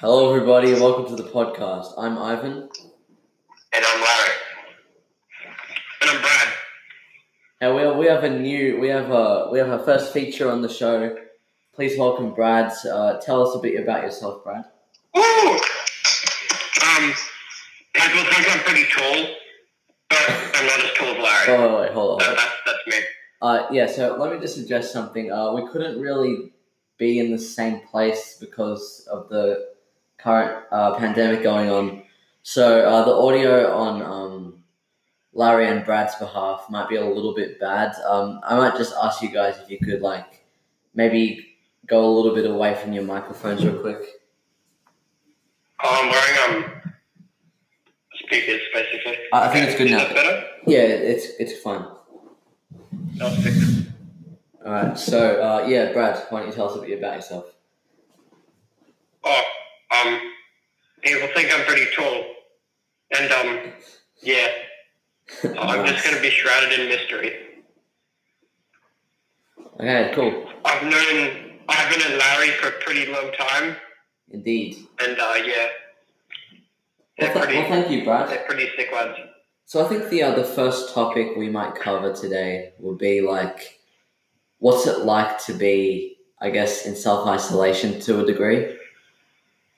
Hello, everybody, and welcome to the podcast. I'm Ivan. And I'm Larry. And I'm Brad. And we have, we have a new we have a we have our first feature on the show. Please welcome Brad. Uh, tell us a bit about yourself, Brad. Woo! Um, people think I'm pretty tall, but I'm not as tall as Larry. Oh, wait, hold on. That, that's, that's me. Uh, yeah, so let me just suggest something. Uh, we couldn't really be in the same place because of the current uh, pandemic going on. So uh, the audio on um, Larry and Brad's behalf might be a little bit bad. Um, I might just ask you guys if you could like maybe go a little bit away from your microphones real quick. Oh, I'm wearing um speakers basically. I I think it's good Is now. that better? Yeah, it's it's fine. I'll fix it. All right. So uh, yeah, Brad, why don't you tell us a bit about yourself? Oh, um, people think I'm pretty tall, and um, yeah, I'm just gonna be shrouded in mystery. Okay, cool. I've known Ivan and Larry for a pretty long time, Indeed. and uh, yeah, Well, they're th- pretty, well, thank you, Brad. they're pretty sick lads. So I think the uh, the first topic we might cover today will be like, what's it like to be, I guess, in self isolation to a degree.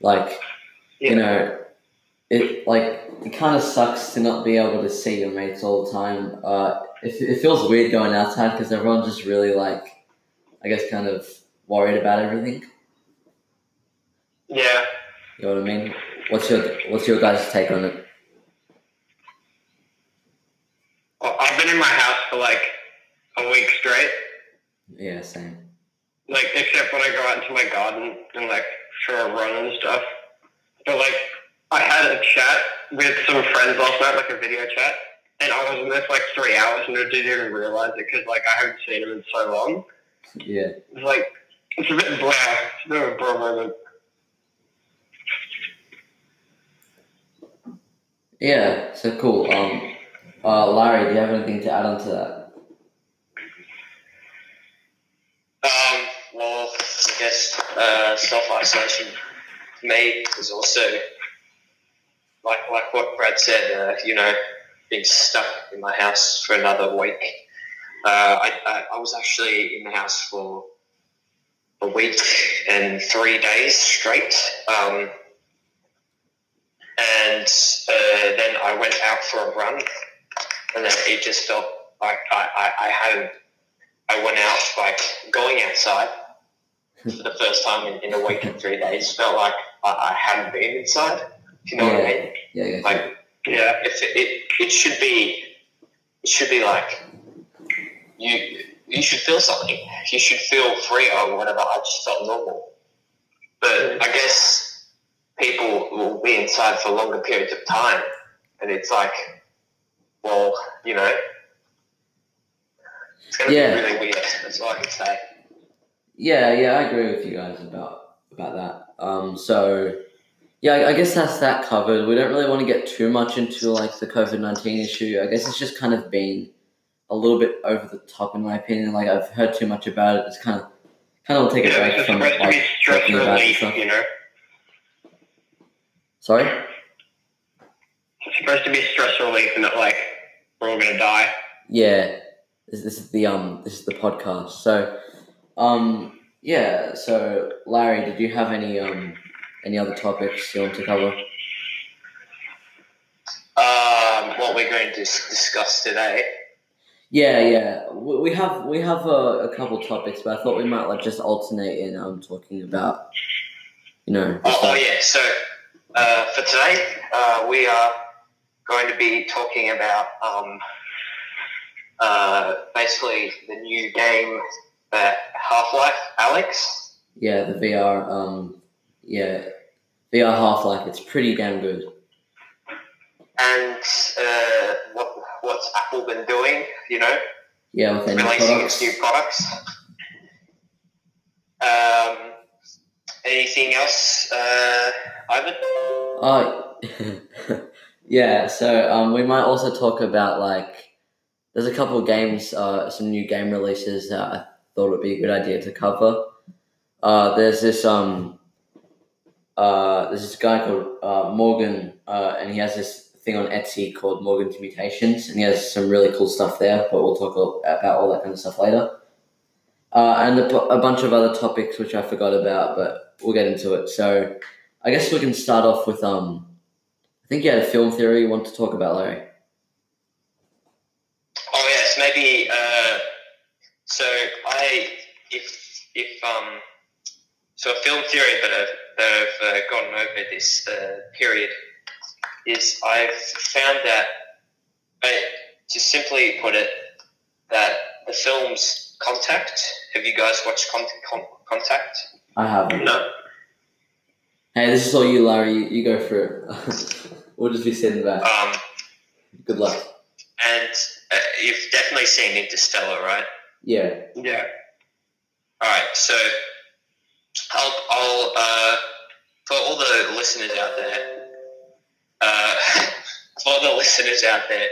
Like, Yeah. you know, it like it kind of sucks to not be able to see your mates all the time. Uh, it, it feels weird going outside because everyone's just really like, I guess, kind of worried about everything. Yeah, You know what I mean? What's your What's your guys' take on it? I've been in my house for like a week straight, Yeah, same. like except when I go out into my garden and like for a run and stuff. But like, I had a chat with some friends last night, like a video chat, and I was in there for like three hours and I didn't even realize it because like I haven't seen them in so long. Yeah. It's like it's a bit blah. It's a bit of a bro moment. Yeah, so cool. Um, uh, Larry, do you have anything to add on to that? Um, well, guess uh, self isolation to me is also like like what Brad said. Uh, you know, being stuck in my house for another week. Uh, I, I I was actually in the house for a week and three days straight. Um, and uh, then I went out for a run, and then it just felt like I, I, I had I went out like going outside for the first time in, in a week and three days. Felt like I, I hadn't been inside. If you know what I mean? Yeah, yeah. Like Yeah. if it, it it should be it should be like you you should feel something. You should feel free or whatever. I just felt normal. But I guess people will be inside for longer periods of time, and it's like, well, you know, it's gonna Yeah. be really weird. That's all I can say. Yeah, yeah, I agree with you guys about about that. Um, so yeah, I, I guess that's that covered. We don't really want to get too much into like the COVID nineteen issue. I guess it's just kind of been a little bit over the top in my opinion. Like I've heard too much about it. It's kind of kind of take a break from like stress talking about relief, stuff. you know. Sorry. It's supposed to be stress relief, and not like we're all gonna die. Yeah, this, this is the um this is the podcast. So, um yeah. So Larry, did you have any um any other topics you want to cover? Um, what we're going to discuss today. Yeah, yeah. We have we have a, a couple topics, but I thought we might like just alternate in um talking about you know. Oh, oh yeah. So uh, for today, uh, we are going to be talking about um, uh, basically the new game, uh, Half Life, Alyx. yeah, the VR um yeah VR Half Life. It's pretty damn good. And uh, what what's Apple been doing? You know, Yeah, with releasing products. its new products. Um, anything else, uh, Ivan? Oh, yeah. So um, we might also talk about like there's a couple of games, uh, some new game releases that I thought it would be a good idea to cover. Uh, there's this um, uh, there's this guy called uh, Morgan, uh, and he has this thing on Etsy called Morgan's Mutations, and he has some really cool stuff there. But we'll talk about all that kind of stuff later. Uh, and a, a bunch of other topics which I forgot about, but we'll get into it. So, I guess we can start off with um. I think you had a film theory you want to talk about, Larry. Oh yes, maybe. Uh, so I, if if um, so a film theory that I've that I've uh, gotten over this uh, period is I've found that, uh, to simply put it, that the films Contact. Have you guys watched Con- Con- Contact? I haven't. No. Hey, this is all you, Larry. You, you go for it. we'll just be sitting back. Um, Good luck. and uh, you've definitely seen Interstellar, right? Yeah. Yeah. All right, so I'll, I'll uh, for all the listeners out there, uh, for the listeners out there,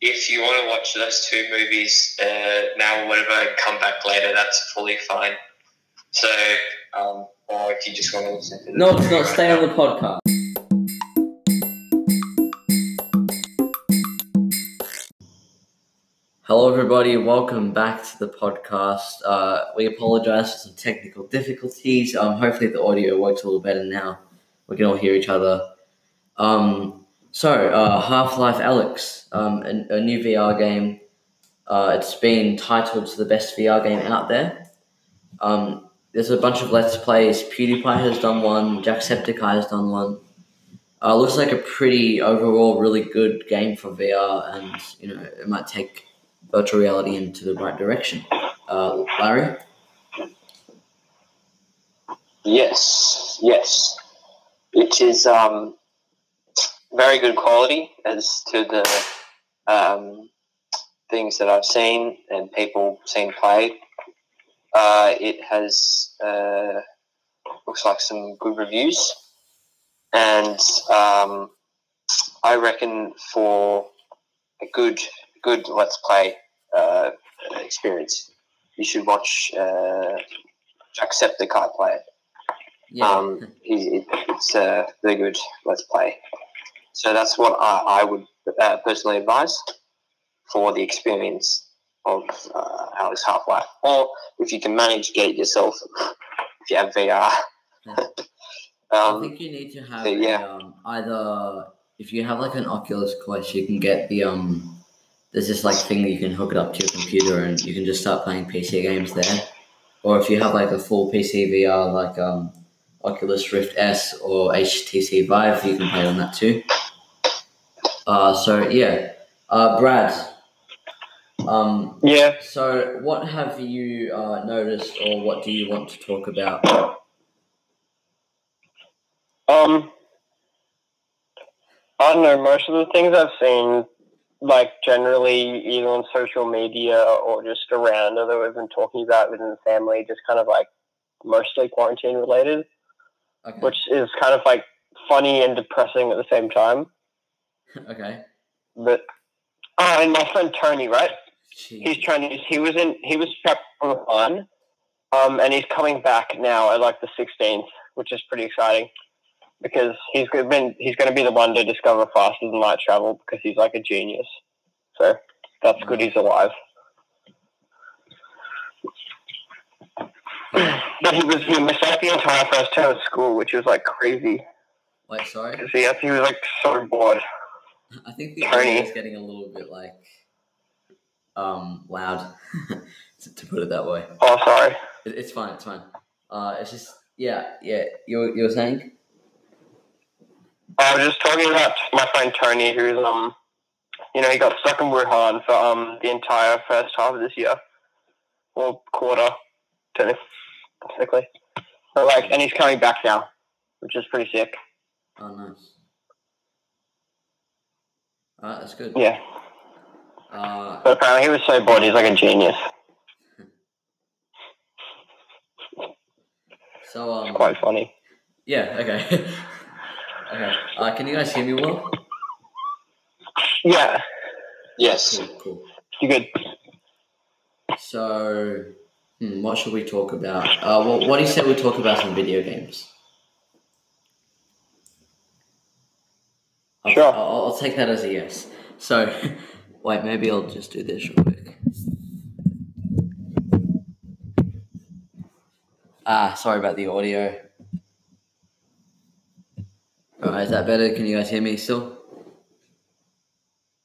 if you want to watch those two movies uh, now or whatever and come back later, that's fully fine. So, um, or if you just want to listen to the No, it's not. right Stay now. on the podcast. Hello, everybody. Welcome back to the podcast. Uh, we apologize for some technical difficulties. Um, hopefully, the audio works a little better now. We can all hear each other. Um, so, uh, Half Life Alyx, um, a, a new VR game. Uh, it's been titled to the best VR game out there. Um, there's a bunch of let's plays. PewDiePie has done one. Jacksepticeye has done one. Uh, looks like a pretty overall really good game for VR, and you know it might take virtual reality into the right direction. Uh, Larry, Yes, yes. It is um, very good quality as to the um, things that I've seen and people seen played. Uh, it has uh, looks like some good reviews, and um, I reckon for a good good let's play uh, experience, you should watch uh, Jacksepticeye play it. yeah, Um, it, it's a very good let's play. So that's what I, I would uh, personally advise for the experience of uh, Alyx Half Life. Or if you can manage, get it yourself if you have VR. I um, think you need to have so, yeah. a, um, either if you have like an Oculus Quest, you can get the um. There's this like thing that you can hook it up to your computer and you can just start playing PC games there. Or if you have like a full PC VR like um, Oculus Rift S or HTC Vive, you can play on that too. Uh, so yeah, uh, Brad. Um, Yeah. so what have you uh, noticed, or what do you want to talk about? Um, I don't know. Most of the things I've seen, like generally either on social media or just around, or that we've been talking about within the family, just kind of like mostly quarantine related, Okay. which is kind of like funny and depressing at the same time. okay. But uh, and my friend Tony, right? Jeez. He's Chinese. He was in. He was prepped for fun, um, and he's coming back now at like the 16th, which is pretty exciting because he's been he's going to be the one to discover faster than light travel because he's like a genius. So that's good. He's alive. But he was he missed out the entire first term of school, which was like crazy Wait, sorry. because he he was like so bored. I think the Tony. is getting a little bit like um loud, to, to put it that way. Oh, sorry. It, it's fine. It's fine. Uh, it's just yeah, yeah. You you were saying? I was just talking about my friend Tony, who's um, you know, he got stuck in Wuhan for um the entire first half of this year, or quarter, technically. But like, and he's coming back now, which is pretty sick. Oh, nice. Alright, that's good. Yeah, Uh, but apparently he was so bored, he's like a genius. so um, It's quite funny. yeah, okay, okay. Uh, can you guys hear me well? Yeah, yes. Cool, cool. you good? So, hmm, what should we talk about? Uh, well, what do you say we talk about some video games? I'll, Sure. I'll, I'll take that as a yes. So, wait, maybe I'll just do this real quick. Ah, sorry about the audio. Alright, is that better? Can you guys hear me still?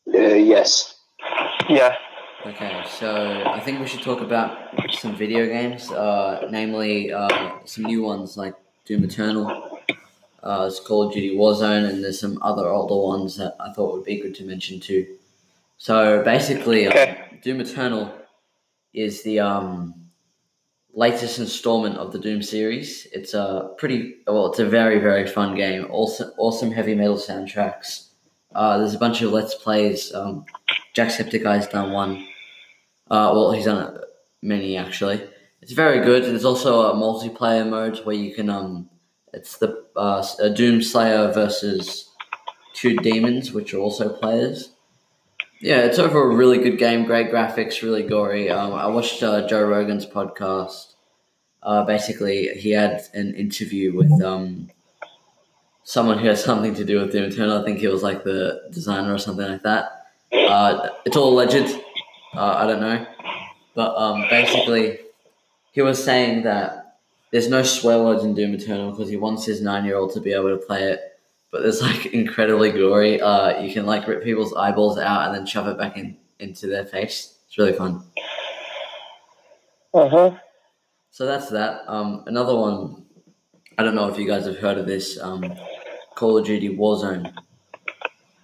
Uh, yes. Yeah. Okay, so I think we should talk about some video games, uh, namely uh, some new ones like Doom Eternal, uh, it's Call of Duty Warzone, and there's some other older ones that I thought would be good to mention too. So basically, uh, Okay. Doom Eternal is the um, latest installment of the Doom series. It's a pretty well, it's a very very fun game. Also, awesome heavy metal soundtracks. Uh, there's a bunch of let's plays. Um, Jacksepticeye's done one. Uh, well, he's done many actually. It's very good. There's also a multiplayer mode where you can um, it's the uh, Doom Slayer versus two demons, which are also players. Yeah, it's overall a really good game. Great graphics, really gory. Um, I watched uh, Joe Rogan's podcast. Uh, basically, he had an interview with um, someone who has something to do with Doom Eternal. I think he was like the designer or something like that. Uh, it's all alleged. Uh, I don't know, but um, basically, he was saying that there's no swear words in Doom Eternal because he wants his nine-year-old to be able to play it. But it's like incredibly gory. Uh, you can like rip people's eyeballs out and then shove it back in into their face. It's really fun. Uh huh. So that's that. Um, another one. I don't know if you guys have heard of this. Um, Call of Duty Warzone.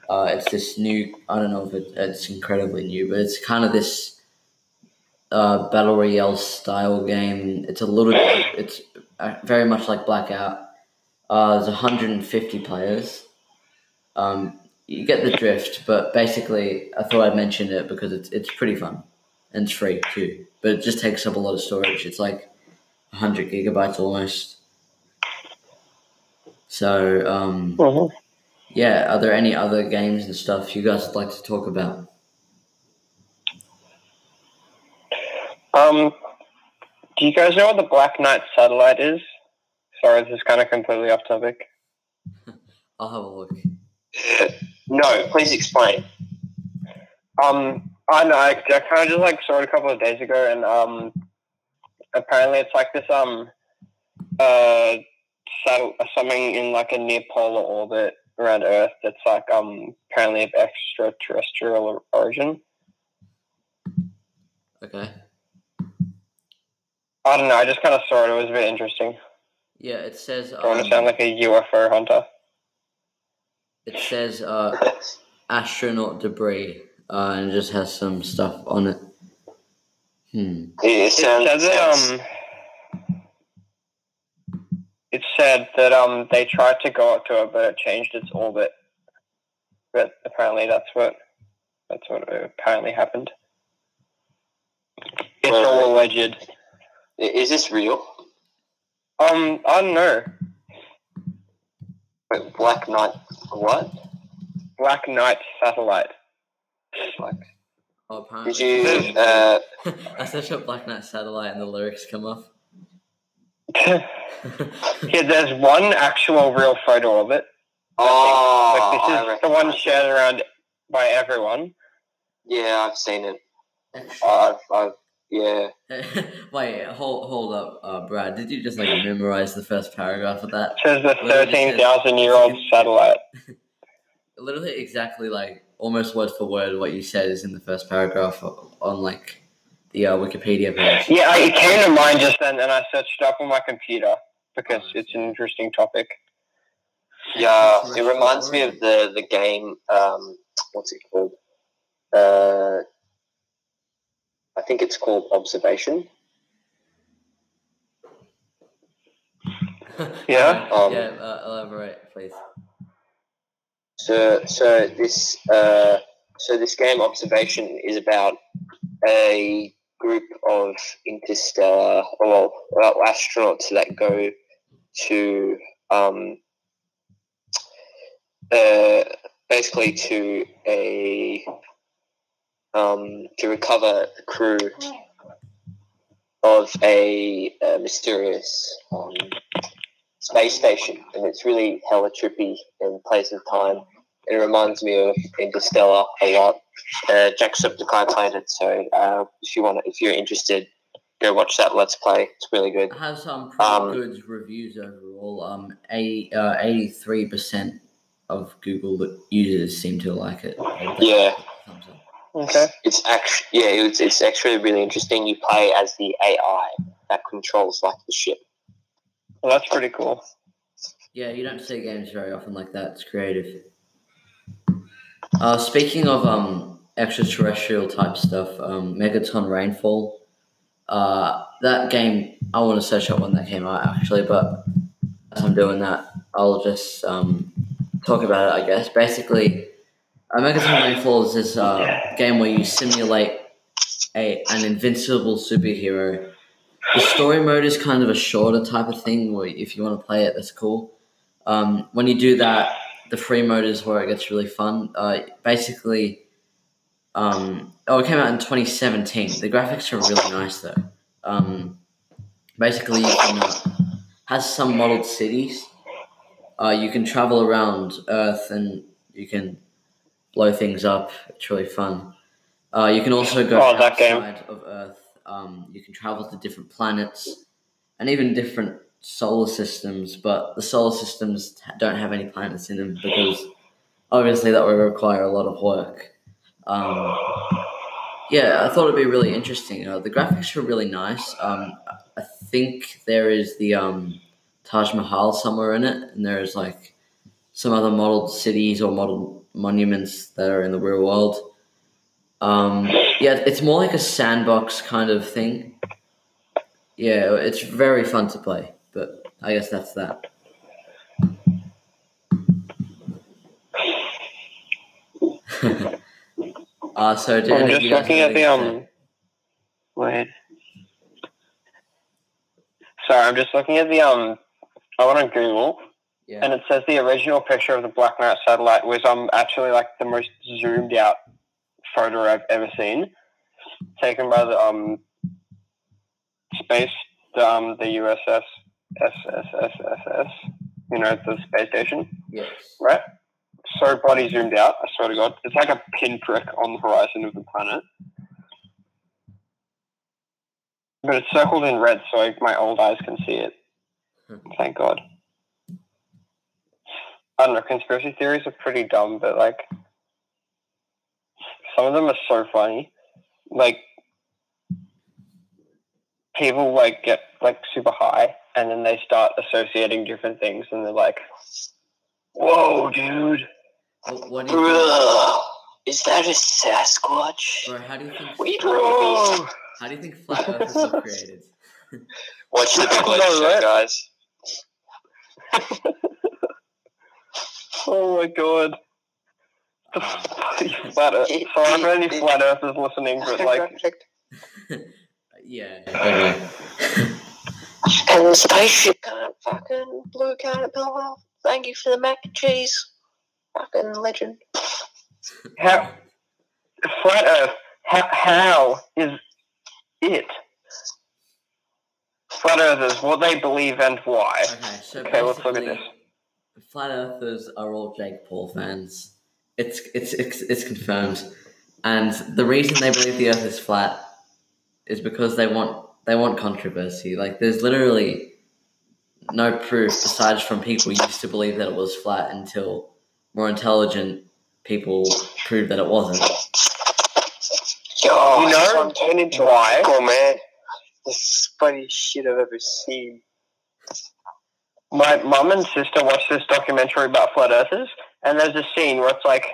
Uh, it's this new. I don't know if it, it's incredibly new, but it's kind of this uh, battle royale style game. It's a little. It's uh, very much like Blackout. Uh, there's 150 players. Um, you get the drift, but basically, I thought I'd mention it because it's it's pretty fun and it's free too. But it just takes up a lot of storage. It's like 100 gigabytes almost. So, um, Uh huh. yeah, are there any other games and stuff you guys would like to talk about? Um, do you guys know what the Black Knight satellite is? Sorry, this is kind of completely off topic. I'll have a look. No, please explain. Um, I know. I, I kind of just like saw it a couple of days ago, and um, apparently it's like this um, uh, satel- something in like a near polar orbit around Earth that's like um apparently of extraterrestrial origin. Okay. I don't know. I just kind of saw it. It was a bit interesting. Yeah, it says. I want Um, to sound like a UFO hunter. it says uh, astronaut debris, uh, and it just has some stuff on it. Hmm. It sounds, it says sounds- um, it said that um they tried to go up to it, but it changed its orbit. But apparently, that's what that's what apparently happened. It's Well, all alleged. is this real? Um, I don't know. Wait, Black Knight, what? Black Knight satellite. Like, Oh, apparently. did you? Uh, I searched up Black Knight Satellite and the lyrics come up. yeah, there's one actual real photo of it. oh, like this is the one shared around by everyone. Yeah, I've seen it. Extra. I've, I've, yeah. Wait, hold hold up, uh, Brad. Did you just like memorize the first paragraph of that? It says the thirteen thousand year old satellite. Literally exactly like almost word for word what you said is in the first paragraph on like the uh, Wikipedia page. Yeah, it came to mind just then, and I searched it up on my computer because it's an interesting topic. Yeah, it reminds me of the the game. Um, what's it called? Uh, I think it's called Observation. Yeah? Um, yeah. Uh, elaborate, please. So, so this, uh, so this game Observation is about a group of interstellar, well, well astronauts that go to, um, uh, basically to a, um, to recover the crew of a, uh mysterious um, space station, and it's really hella trippy in place of time It reminds me of Interstellar a lot. Uh, Jacksepticeye played it, so uh, if you want, if you're interested, go watch that Let's Play. It's really good. It has some pretty Um, good reviews overall. Um, 80, uh, 83% of Google users seem to like it. Yeah. Thumbs up. Okay. It's actually yeah, it's it's actually really interesting. You play as the AI that controls like the ship. Well, that's pretty cool. Yeah, you don't see games very often like that. It's creative. Uh, speaking of um, extraterrestrial type stuff, um, Megaton Rainfall. Uh, that game, I want to search up when that came out actually, but as I'm doing that, I'll just um, talk about it, I guess. Basically, uh, Megaton Rainfall is this uh, game where you simulate a an invincible superhero. The story mode is kind of a shorter type of thing, where if you want to play it, that's cool. Um, when you do that, the free mode is where it gets really fun. Uh, basically, um, oh, it came out in 2017. The graphics are really nice though. Um, basically, you can uh, has some modeled cities. Uh, you can travel around Earth and you can blow things up. It's really fun. Uh, you can also go Oh, outside of Earth. Um, you can travel to different planets and even different solar systems, but the solar systems don't have any planets in them because obviously that would require a lot of work. Um, yeah, I thought it'd be really interesting. Uh, the graphics were really nice. Um, I think there is the um, Taj Mahal somewhere in it, and there is like some other modeled cities or modeled monuments that are in the real world. Um, yeah, it's more like a sandbox kind of thing. Yeah, it's very fun to play, but I guess that's that. uh, so did I'm just looking at the um. Wait. Sorry, I'm just looking at the um. I went on Google? Yeah. and it says the original picture of the Black Knight satellite was um actually like the most zoomed out photo I've ever seen, taken by the um space the um the USS SSSSS, you know the space station, yes. right? So bloody zoomed out. I swear to God, it's like a pinprick on the horizon of the planet. But it's circled in red, so my old eyes can see it. Hmm. Thank God. I don't know. Conspiracy theories are pretty dumb, but like some of them are so funny. Like people like get like super high, and then they start associating different things, and they're like, "Whoa, dude!" What, what do you think? Is that a Sasquatch? Or how do you think? We Bro. How do you think flat earthers were created? watch the Big No, Show, guys. Oh my god. Flat Earth. It- Sorry for any it- flat earthers listening, but like, yeah. Okay. And the spaceship can't fucking blue caterpillar. Thank you for the mac and cheese. Fucking legend. how flat Earth? How, how is it? Flat earthers, what they believe and why. okay. So Okay, let's look at basically, Flat earthers are all Jake Paul fans. It's it's it's, it's confirmed, and the reason they believe the Earth is flat is because they want they want controversy. Like there's literally no proof besides from people used to believe that it was flat until more intelligent people proved that it wasn't. Yo, You know, son, turn into why? a man. The funniest shit I've ever seen. My mum and sister watched this documentary about flat earthers, and there's a scene where it's like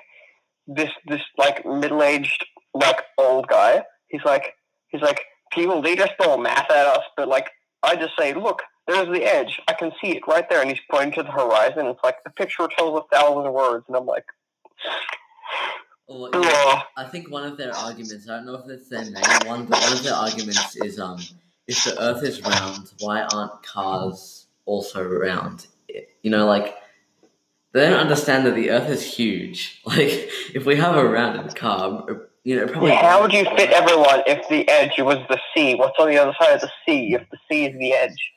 this this like middle aged like old guy. He's like he's like people they just throw math at us, but like I just say, look, there's the edge. I can see it right there, and he's pointing to the horizon. It's like the picture tells a thousand words, and I'm like, Or, yeah, I think one of their arguments, I don't know if it's their main one, but one of their arguments is um, if the Earth is round, why aren't cars also round? You know, like they don't understand that the Earth is huge. Like if we have a rounded car, you know, probably. how would you fit everyone if the edge was the sea? What's on the other side of the sea? If the sea is the edge,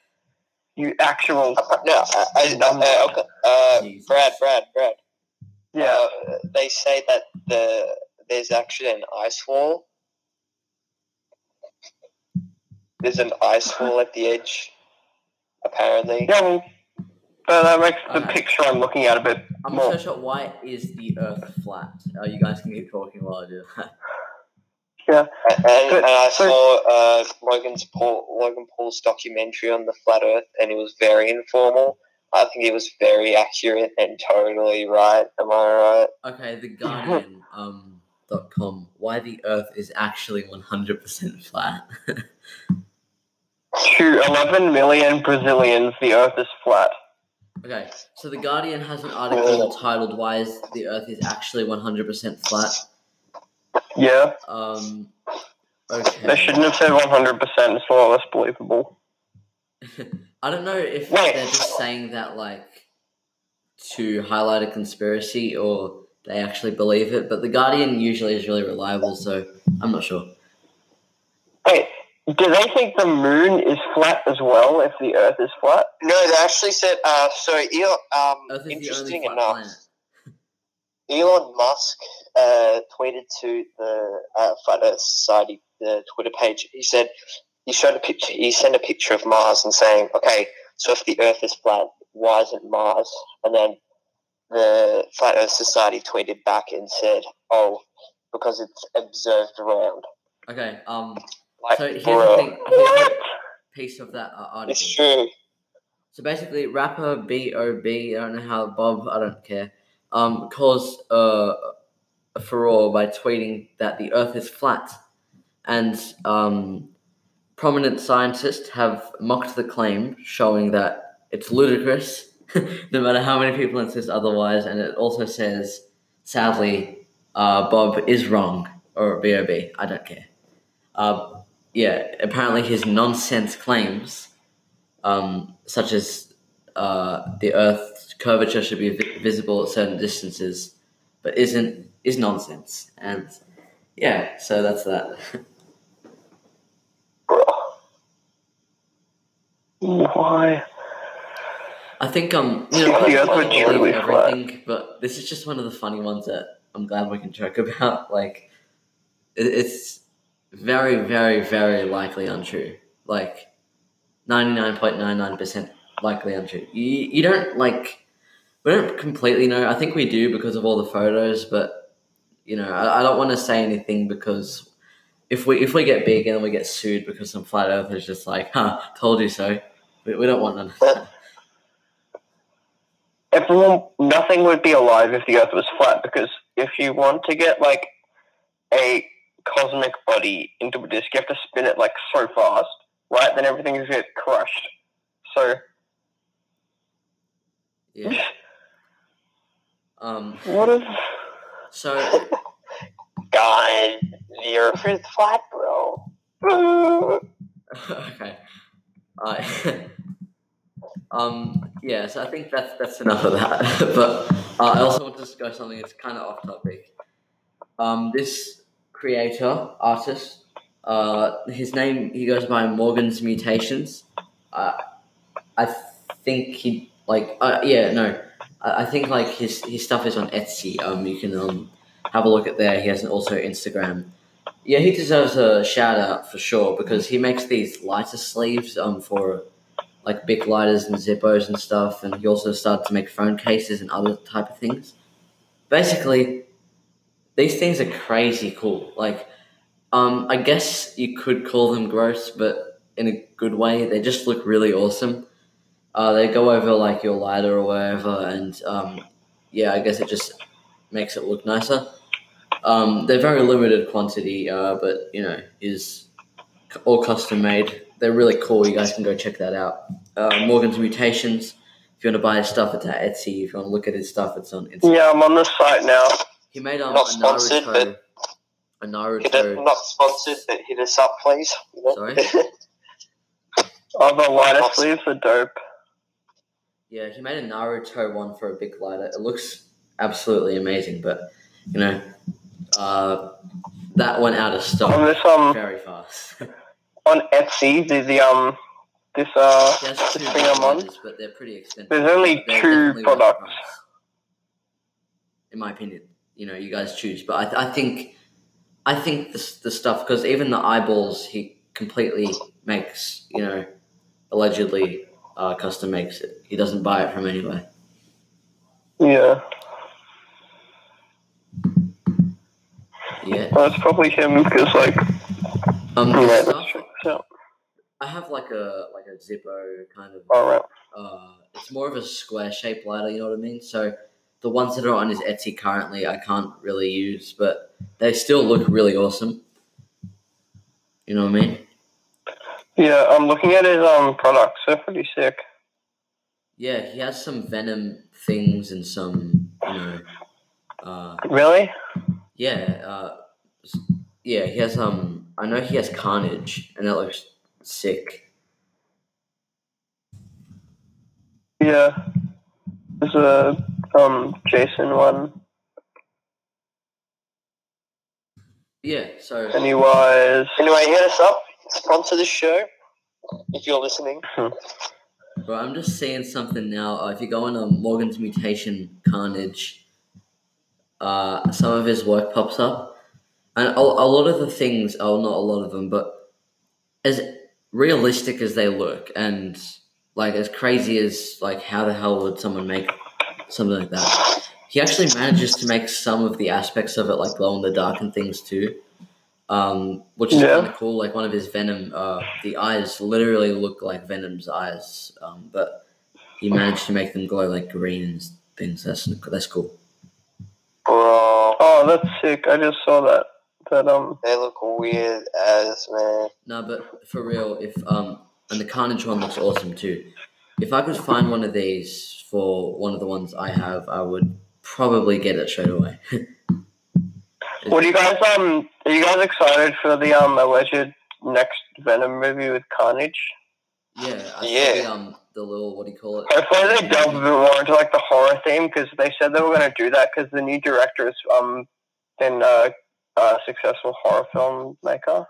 you actual Uh, no, I, I, uh, okay. Uh, Brad, Brad, Brad. Yeah. uh, they say that the there's actually an ice wall. There's an ice wall at the edge, apparently. Yeah, well, uh, that makes the Okay. picture I'm looking at a bit I'm more. not so sure why is the Earth flat. Uh, you guys can keep talking while I do that. And, and, But- I so- saw uh, Logan's Paul, Logan Paul's documentary on the flat Earth, and it was very informal. I think it was very accurate and totally right. Am I right? Okay, the Guardian um dot com. Why the Earth is actually 100% flat. To 11 million Brazilians, the Earth is flat. okay, so the Guardian has an article titled "Why is the Earth is actually 100% flat." Yeah, Um. Okay. they shouldn't have said 100%. It's a lot less believable. I don't know if Wait. they're just saying that like to highlight a conspiracy or they actually believe it, but the Guardian usually is really reliable, so I'm not sure. Wait, do they think the moon is flat as well if the Earth is flat? No, they actually said. Uh, so, Elon, um, Earth is the only interesting enough. Elon Musk uh, tweeted to the uh, Flat Earth Society the Twitter page. He said he showed a picture. He sent a picture of Mars and saying, "Okay, so if the Earth is flat, why isn't Mars?" And then the Flat Earth Society tweeted back and said, "Oh, because it's observed around." Okay. Um. Like, So here's the thing. Here's piece of that article. It's true. So basically, rapper B.O.B. I don't know how Bob. I don't care. Um, caused uh, a furore by tweeting that the Earth is flat, and um, prominent scientists have mocked the claim, showing that it's ludicrous, no matter how many people insist otherwise. And it also says, sadly, uh, Bob is wrong, or B.O.B. I don't care. Uh, yeah, apparently his nonsense claims um, such as uh, the Earth's curvature should be vi- visible at certain distances, but isn't is nonsense. And yeah, so that's that. Why? I think um, you know, Yeah, I the don't Earth would truly believe flat. everything, but this is just one of the funny ones that I'm glad we can joke about. Like, it, it's very, very, very likely untrue. Like, ninety nine point nine nine percent likely untrue. You you don't like. We don't completely know. I think we do because of all the photos, but you know, I, I don't want to say anything because if we if we get big and we get sued because some flat earthers just like, huh, told you so. We, we don't want none of that. Everyone, nothing would be alive if the Earth was flat because if you want to get like a cosmic body into a disk, you have to spin it like so fast, right? Then everything is get crushed. So Yeah. Um. what is? So God, the Earth is flat, bro. okay. Uh, um. Yeah. So I think that's that's enough of that. but uh, I also want to discuss something that's kind of off topic. Um. This creator artist. Uh. His name. He goes by Morgan's Mutations. Uh, I think he like. Uh, yeah. No. I, I think like his his stuff is on Etsy. Um. You can um have a look at there. He has an also Instagram. Yeah, he deserves a shout out for sure because he makes these lighter sleeves um for like big lighters and zippos and stuff, and he also started to make phone cases and other type of things. Basically, these things are crazy cool. Like, um, I guess you could call them gross, but in a good way. They just look really awesome. Uh, they go over like your lighter or wherever, and um, yeah, I guess it just makes it look nicer. Um, they're very limited quantity, uh, but you know, is all custom made. They're really cool. You guys can go check that out. Uh, Morgan's Mutations. If you want to buy his stuff, it's at Etsy. If you want to look at his stuff, it's on Instagram. Yeah, I'm on the site now. He made um, Not a sponsored, Naruto. but- A Naruto. not sponsored, but hit us up, please. Sorry? Oh, the lighter sleeves are dope. Yeah, he made a Naruto one for a big lighter. It looks absolutely amazing, but you know, uh, that went out of stock On this um very fast. on Etsy, the, the um this uh this thing I'm on. but they're pretty expensive. There's only They're two definitely worth the products. in my opinion. You know, you guys choose, but I, th- I think I think the the stuff because even the eyeballs he completely makes. You know, allegedly uh, custom makes it. He doesn't buy it from anywhere. Yeah. Yeah. Well, it's probably him because, like, Um, yeah, that's stuff, I have like a like a Zippo kind of. alright. uh, it's more of a square shaped lighter, you know what I mean? So the ones that are on his Etsy currently, I can't really use, but they still look really awesome. You know what I mean? Yeah, I'm looking at his um products. They're pretty sick. Yeah, he has some Venom things and some, you know, uh, Really? yeah, uh, yeah. He has um, I know he has Carnage, and that looks sick. Yeah. There's a um Jason one. Yeah, so Pennywise. Anyway, hit us up. Sponsor this show if you're listening. Bro, I'm just seeing something now. Uh, if you go on um, Morgan's Mutation Carnage, uh, some of his work pops up, and a, a lot of the things, oh, not a lot of them, but as realistic as they look, and like as crazy as like how the hell would someone make something like that? He actually manages to make some of the aspects of it like glow in the dark and things too. Um, which is Yeah. kind of cool. Like one of his Venom, uh, the eyes literally look like Venom's eyes, um, but he managed to make them glow like green and things. That's that's cool. Bro, Oh, that's sick. I just saw that. That um they look weird as man. No, but for real, if um, and the Carnage one looks awesome too. If I could find one of these for one of the ones I have, I would probably get it straight away. What do you guys um are you guys excited for the um alleged next Venom movie with Carnage? yeah, I Yeah. saw the, um, the little what do you call it? Hopefully they delve a bit more into like the horror theme because they said they were going to do that because the new director is um been uh, a successful horror film maker.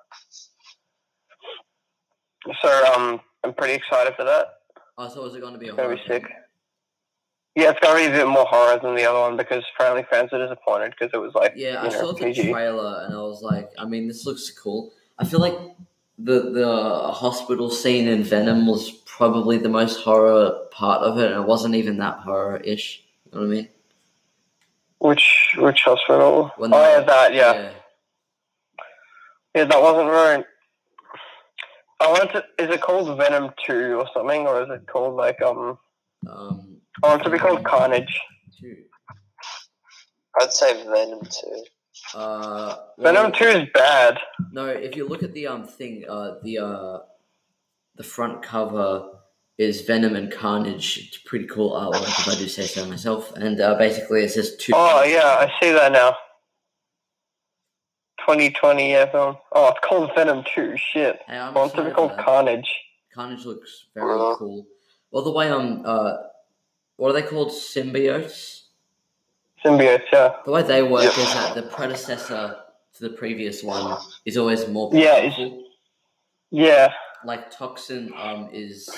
So um I'm pretty excited for that. I thought was it going to be a horror be sick. Yeah, it's gonna be a bit more horror than the other one because apparently fans are disappointed because it was like Yeah, I know, saw the PG. trailer and I was like, I mean, this looks cool. I feel like the the hospital scene in Venom was probably the most horror part of it, and it wasn't even that horror-ish. You know what I mean? Which which hospital? When oh yeah, that yeah. yeah. Yeah, that wasn't very. I wanted to. Is it called Venom Two or something, or is it called like um? Um, I want to be called Carnage. two. I'd say Venom too. Uh, Venom well, Two is bad. No, if you look at the um thing, uh, the uh, the front cover is Venom and Carnage. It's pretty cool artwork, if I do say so myself. And uh, basically, it says two. Oh yeah, I see that now. 2020 yeah film. Oh, it's called Venom Two. Shit. Hey, I'm I want to be called. Carnage. Carnage looks very Uh-huh. cool. Well, the way um uh, what are they called? Symbiotes. Symbiotes, Yeah. The way they work Yeah. is that the predecessor to the previous one is always more powerful. Yeah, Yeah. like Toxin um is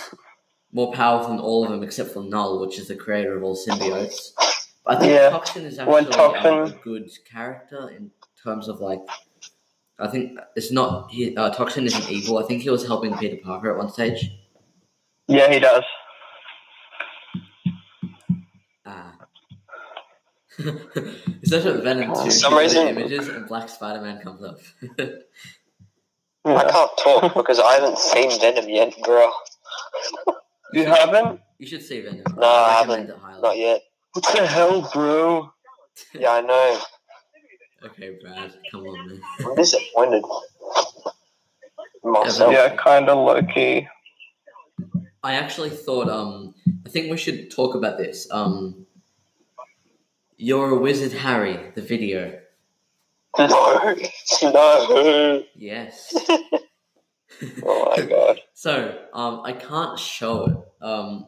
more powerful than all of them except for Knull, which is the creator of all symbiotes. But I think Yeah. Toxin is actually um, a good character in terms of like. I think it's not he, uh, Toxin isn't evil. I think he was helping Peter Parker at one stage. Yeah, he does. Is that what Venom two? For some shows reason- images and Black Spider Man comes up. I can't talk because I haven't seen Venom yet, bro. You haven't? you should see Venom. No, I recommend haven't. Not yet. What the hell, bro? Yeah, I know. Okay, Brad, come on, man. I'm disappointed. Myself. Yeah, kind of low key. I actually thought um I think we should talk about this. Um You're a Wizard Harry, the video. No, no. Yes. Oh my god. so, um I can't show it. Um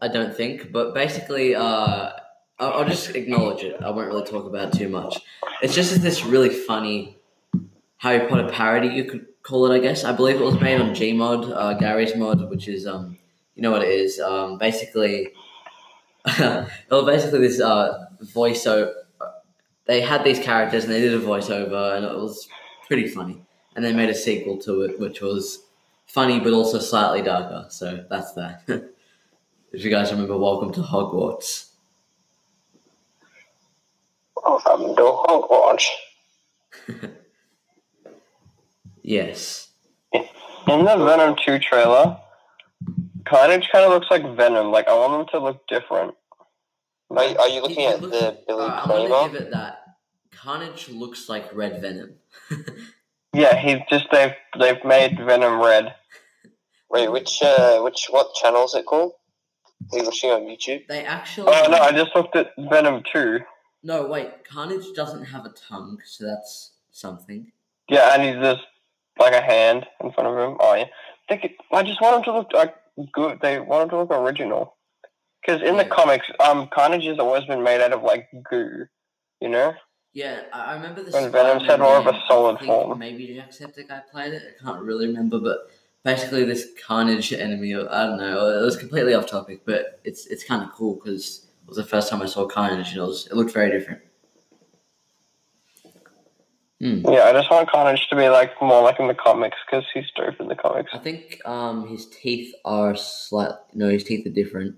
I don't think, but basically uh I'll, I'll just acknowledge it. I won't really talk about it too much. It's just this really funny Harry Potter parody, you could call it, I guess. I believe it was made on Gmod, uh, Garry's mod, which is um, you know what it is. Um, basically, well, basically, this uh, voiceover. They had these characters and they did a voiceover, and it was pretty funny. And they made a sequel to it, which was funny but also slightly darker. So that's that. if you guys remember, Welcome to Hogwarts. Welcome to Hogwarts. Yes. In the Venom 2 trailer, Carnage kind of looks like Venom. Like, I want him to look different. Are, you- are you looking He- he at looks- the Billy Alright, I'm give it that. Carnage looks like Red Venom. Yeah, he's just, they've, they've made Venom red. Wait, which uh, which what channel is it called? Are you watching on YouTube? They actually. Oh, no, I just looked at Venom 2. No, wait. Carnage doesn't have a tongue, so that's something. Yeah, and he's just like a hand in front of him. Oh, yeah. They could, I just want him to look like good. They wanted to look original. Because in the comics, um, Carnage has always been made out of like goo, you know. Yeah, I remember the When Venom's Spider-Man had more of a solid form. Maybe Jacksepticeye played it. I can't really remember, but basically this Carnage enemy. I don't know. It was completely off topic, but it's it's kind of cool because it was the first time I saw Carnage, and it was it looked very different. Hmm. Yeah, I just want Carnage to be like more like in the comics because he's dope in the comics. I think um his teeth are slight. No, his teeth are different.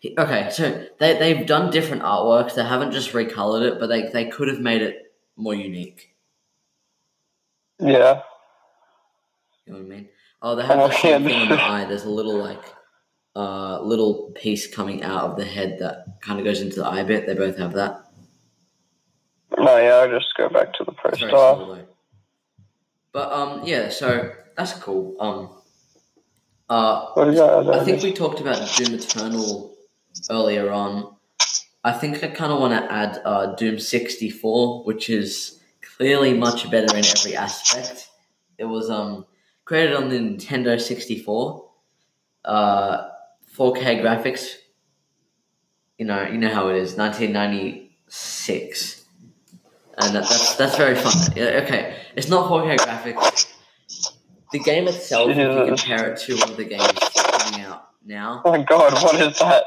He, okay, so they they've done different artworks. They haven't just recolored it, but they they could have made it more unique. Yeah. You know what I mean? Oh, they have Oh, the same thing in the eye. There's a little like uh little piece coming out of the head that kind of goes into the eye bit. They both have that. No, yeah, I'll just go back to the pro very star. similar. But um yeah, so that's cool. Um uh that? I think we talked about Doom Eternal earlier on. I think I kind of want to add uh, Doom 64, which is clearly much better in every aspect. It was um, created on the Nintendo 64, uh, 4K graphics. You know, you know how it is, 1996, and that, that's that's very fun. Yeah, Okay, it's not 4K graphics. The game itself, if you compare it to one of the games coming out now, Oh my god, what is that?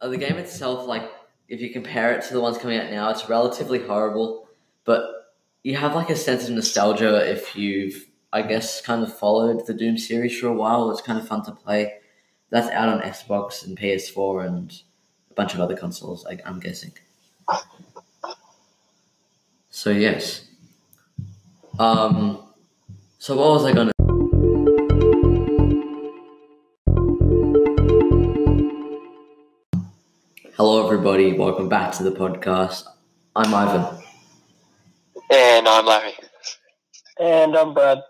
Uh, the game itself, like, if you compare it to the ones coming out now, it's relatively horrible, but you have like a sense of nostalgia if you've, I guess, kind of followed the Doom series for a while. It's kind of fun to play. That's out on Xbox and PS4 and a bunch of other consoles, I, I'm guessing. So, yes. Um, so, what was I going to Hello, everybody. Welcome back to the podcast. I'm Ivan. And I'm Larry. And I'm Brad.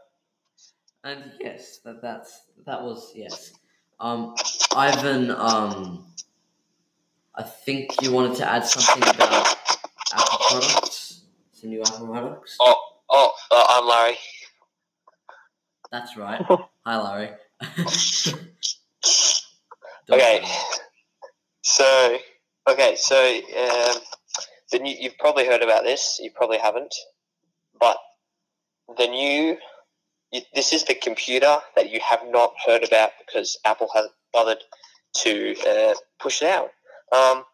And yes, that that's that was yes. Um, Ivan. Um, I think you wanted to add something about Apple products. Some new Apple products. Oh, oh, uh, I'm Larry. That's right. Hi, Larry. Okay. So, okay, so um, the new, you've probably heard about this. You probably haven't, but the new. You, this is the computer that you have not heard about because Apple hasn't bothered to uh, push it out. Um,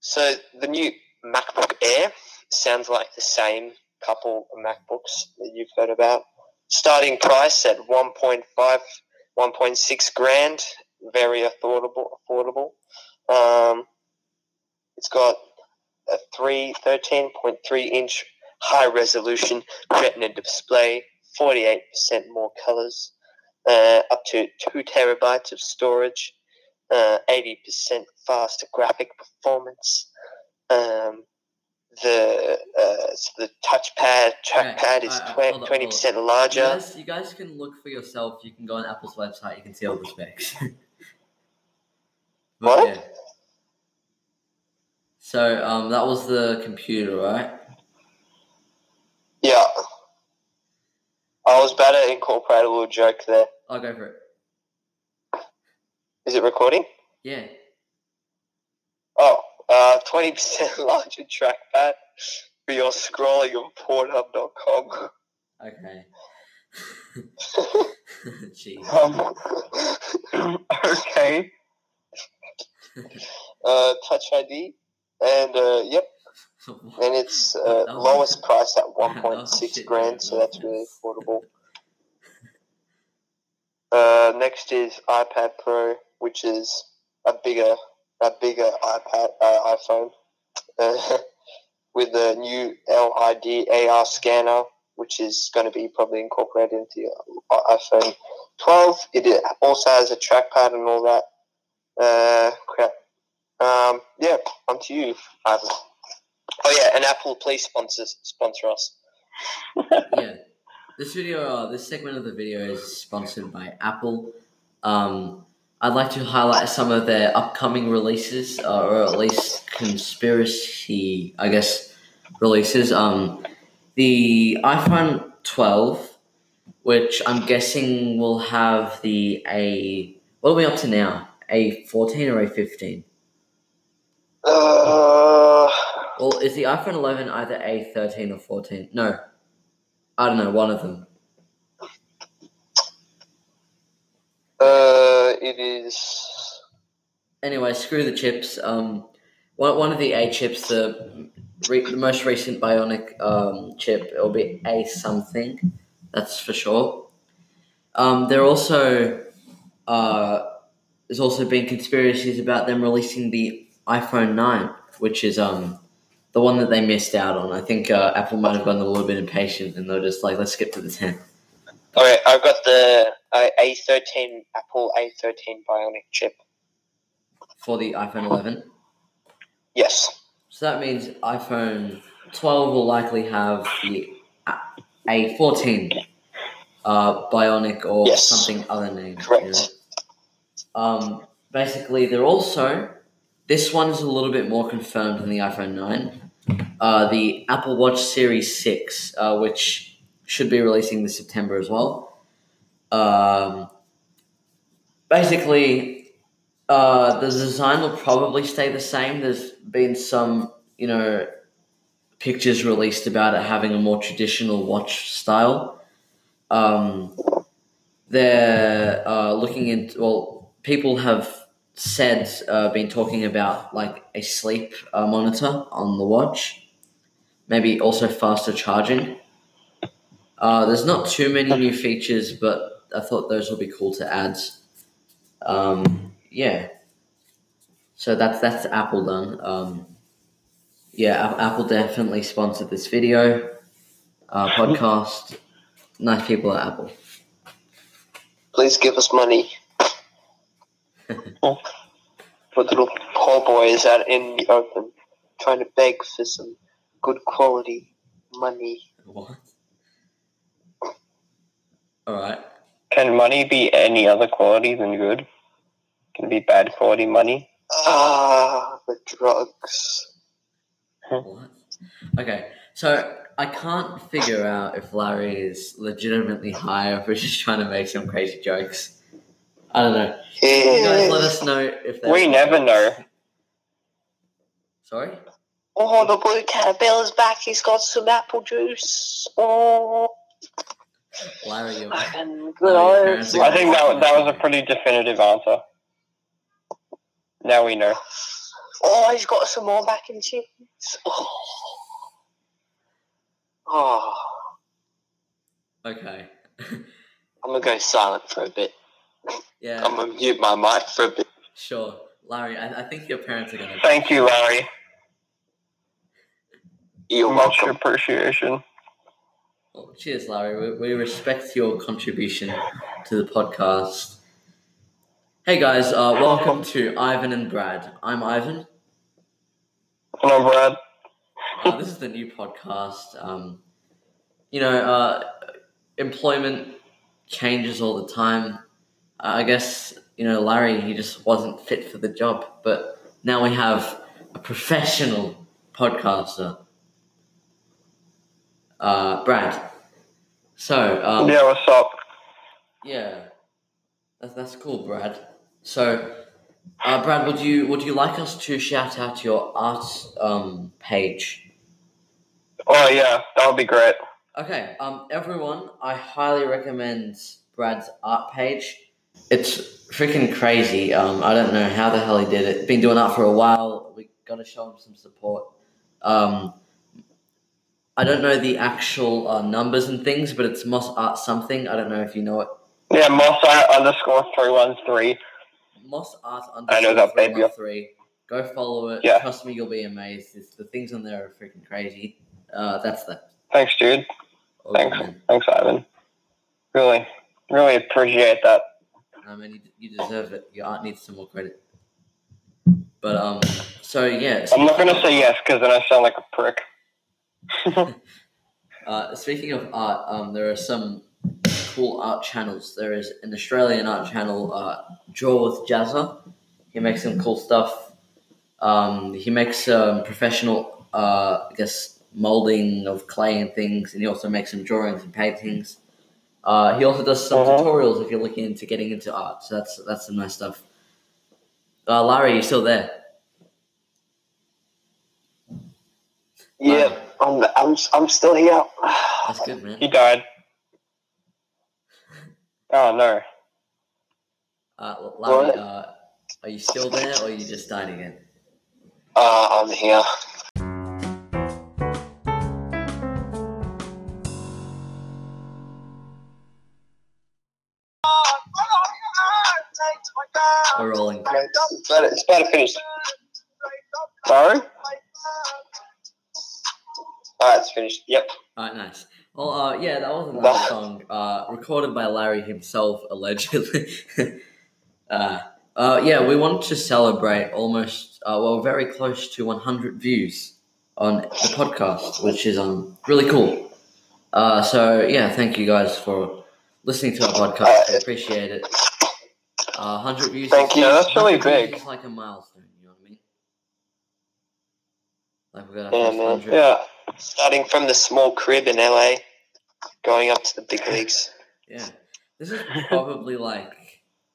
so the new MacBook Air sounds like the same couple of MacBooks that you've heard about. Starting price at 1.5, 1.6 grand, very affordable. Affordable. Um, it's got a three, 13.3 inch high resolution retina display, 48% more colors, uh, up to 2 terabytes of storage, uh, 80% faster graphic performance. Um, the uh, so the touchpad trackpad is alright, twenty percent You larger. guys, you guys can look for yourself. You can go on Apple's website. You can see all the specs. What? yeah. So um, that was the computer, right? Yeah. I was about to incorporate a little joke there. I'll go for it. Is it recording? Yeah. Oh, uh, 20% larger trackpad for your scrolling on Pornhub.com. Okay. Jeez. Um, okay. uh, Touch ID, and uh, yep, and it's uh, lowest price at Oh, 1.6 grand, so that's really affordable. Uh, next is iPad Pro, which is a bigger, a bigger iPad uh, iPhone, uh, with a new LiDAR scanner, which is going to be probably incorporated into iPhone 12. It also has a trackpad and all that. Uh, crap. Um, yeah, on to you, Ivan. Oh yeah, and Apple, please sponsor sponsor us. yeah. This video, uh, this segment of the video is sponsored by Apple. Um, I'd like to highlight some of their upcoming releases, uh, or at least conspiracy, I guess, releases. Um, the iPhone 12, which I'm guessing will have the A. What are we up to now? A 14 or a 15? Uh, Well, is the iPhone 11 either a 13 or 14? No, I don't know. One of them. uh, it is. Anyway, screw the chips. Um, one, one of the A chips, the re, the most recent Bionic um, chip, it'll be A something. That's for sure. Um, there also uh, there's also been conspiracies about them releasing the iPhone nine, which is um the one that they missed out on. I think uh, Apple might have gotten a little bit impatient and they're just like, let's skip to the ten. Okay, I've got the uh, A13 Apple A13 Bionic chip. for the iPhone 11. Yes. So that means iPhone 12 will likely have the A- A14 uh, Bionic or Yes. something other name. Correct. Um, basically, they're also this one is a little bit more confirmed than the iPhone 9. Uh, the Apple Watch Series 6, uh, which should be releasing this September as well. Um, basically, uh, the design will probably stay the same. There's been some, you know, pictures released about it having a more traditional watch style. Um, they're uh, looking into, well, people have said, uh, been talking about like a sleep uh, monitor on the watch, maybe also faster charging. Uh, there's not too many new features, but I thought those would be cool to add. Um, yeah. So that's that's Apple done. Um, yeah, Apple definitely sponsored this video, uh, podcast. Nice people at Apple. Please give us money. For little poor boys out in the open, trying to beg for some good quality money. What? All right. Can money be any other quality than good? Can it be bad quality money? Ah, the drugs. What? Okay, so I can't figure out if Larry is legitimately high or if he's just trying to make some crazy jokes. I don't know. You guys let us know if that. We never know. Sorry. Oh, the blue caterpillar's back. He's got some apple juice. Oh, Larry, you're. I can your parents are I think that that was a pretty definitive answer. Now we know. Oh, he's got some more mac and cheese. Oh. oh. Okay. I'm gonna go silent for a bit. Yeah. I'm gonna mute my mic for a bit. sure. Larry, I, I think your parents are gonna. Thank you, Larry. You're Much welcome. appreciation. Well, cheers, Larry. We, we respect your contribution to the podcast. Hey guys, uh, welcome to Ivan and Brad. I'm Ivan. Hello, Brad. Uh, this is the new podcast. Um, you know, uh, employment changes all the time. Uh, I guess you know Larry. He just wasn't fit for the job, but now we have a professional podcaster, uh, Brad. So um, Yeah, what's up? yeah, that's, that's cool, Brad. So, uh, Brad, would you would you like us to shout out your art um, page? Oh yeah, that would be great. Okay, um, everyone, I highly recommend Brad's art page. It's freaking crazy. Um, I don't know how the hell he did it. Been doing that for a while. We got to show him some support. Um, I don't know the actual uh, numbers and things, but it's Moss Art something. I don't know if you know it. Yeah, Moss Art underscore three one three. Moss Art underscore I know that, baby. underscore three. Go follow it. Yeah. Trust me, you'll be amazed. It's, the things on there are freaking crazy. Uh, that's that. Thanks, dude. Thanks. man. Thanks, Ivan. Really, really appreciate that. I mean, you, you deserve it. Your art needs some more credit. But um, so yeah. I'm not gonna say yes because then I sound like a prick. Uh, speaking of art, um, there are some cool art channels. There is an Australian art channel, uh, Draw with Jazza. He makes some cool stuff. Um, he makes um, professional, uh, I guess, molding of clay and things, and he also makes some drawings and paintings. Uh, he also does some Uh-huh. tutorials if you're looking into getting into art. So that's that's some nice stuff. Uh, Larry, you still there? Yeah, I'm, I'm, I'm still here. That's good, man. He died. Oh no. Uh, Larry, uh, are you still there, or you just died again? Uh, I'm here. We're rolling. It's about, it's about to finish. Sorry. Alright, it's finished. Yep. Alright, nice. Well, uh, yeah, that was another song uh, recorded by Larry himself, allegedly. uh, uh, yeah, we wanted to celebrate almost, uh, well, very close to 100 views on the podcast, which is um really cool. Uh, so yeah, thank you guys for listening to our podcast. I appreciate it. Uh, 100 views. Thank you. That's really big. is like a milestone. You know what I mean? Like we got our Yeah, first man. 100. Yeah. Starting from the small crib in LA, going up to the big leagues. Yeah. This is probably like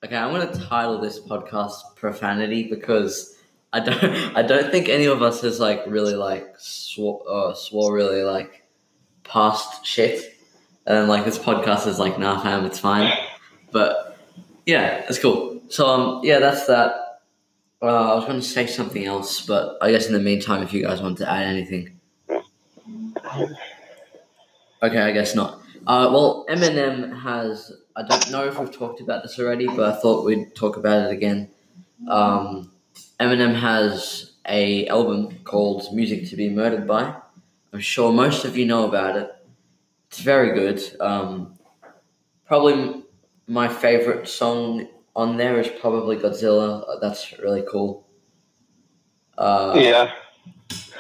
okay, I'm gonna title this podcast profanity because I don't I don't think any of us has like really like swore uh, swore really like past shit. And then like this podcast is like nah fam, it's fine. But yeah, it's cool. So um yeah, that's that. Uh, I was gonna say something else, but I guess in the meantime if you guys want to add anything. Okay, I guess not. Uh, well, Eminem has. I don't know if we've talked about this already, but I thought we'd talk about it again. Um, Eminem has a album called "Music to Be Murdered By." I'm sure most of you know about it. It's very good. Um, probably m- my favorite song on there is probably Godzilla. That's really cool. Uh, Yeah.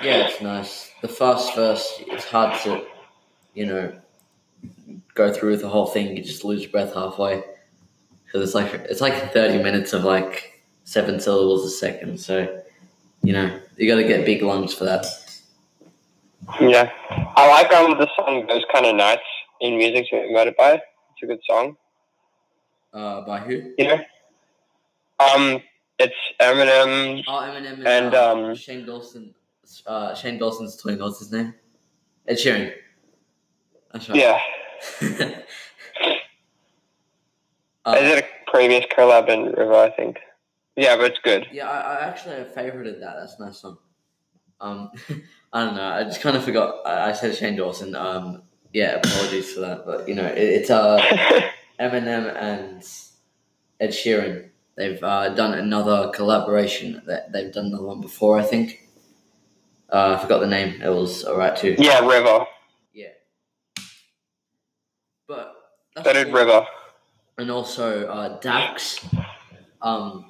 yeah, it's nice. The first verse, it's hard to, you know, go through with the whole thing. You just lose your breath halfway because it's like it's like thirty minutes of like seven syllables a second. So, you know, you got to get big lungs for that. Yeah. I like um the song "Those Kind of Nights" in music to be murdered by. It's a good song. Uh, by who? You know. Um, it's Eminem. Oh, Eminem and, And, uh, um, Shane Dawson. Uh, Shane Dawson's twin. What's his name? Ed Sheeran. That's right. Yeah. uh, I did a previous collab in River, I think. Yeah, but it's good. Yeah, I, I actually have favorited that. That's a nice song. Um, I don't know. I just kind of forgot. I, I said Shane Dawson. Um, yeah, apologies for that. But you know, it, it's uh Eminem and Ed Sheeran. They've uh, done another collaboration. That they've done another one before, I think. Uh, I forgot the name. It was alright too. yeah, River. Yeah. But That did cool River. and also uh, Dax. Um,